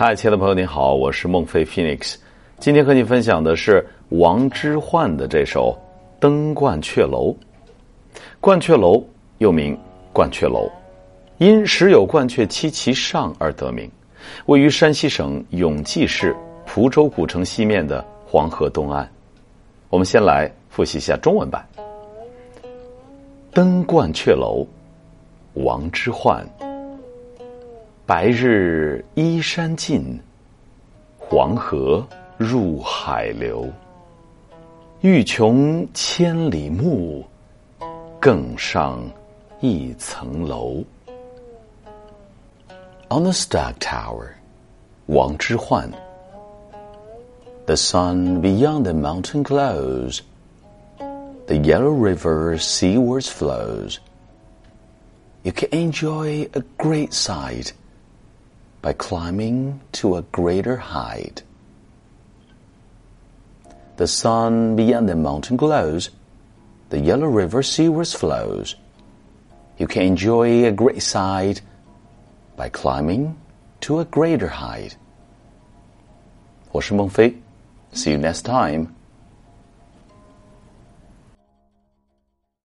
嗨，亲爱的朋友，你好，我是孟非 Phoenix。今天和你分享的是王之涣的这首《登鹳雀楼》。鹳雀楼又名鹳雀楼，因时有鹳雀栖其上而得名。位于山西省永济市蒲州古城西面的黄河东岸。我们先来复习一下中文版。登鹳雀楼，王之涣。白日依山尽，黄河入海流。欲穷千里目，更上一层楼。On the Stag Tower，王之涣。The sun beyond the mountain glows. The yellow river seawards flows. You can enjoy a great sight by climbing to a greater height. The sun beyond the mountain glows. The yellow river seawards flows. You can enjoy a great sight by climbing to a greater height. 我是孟非，See you next time.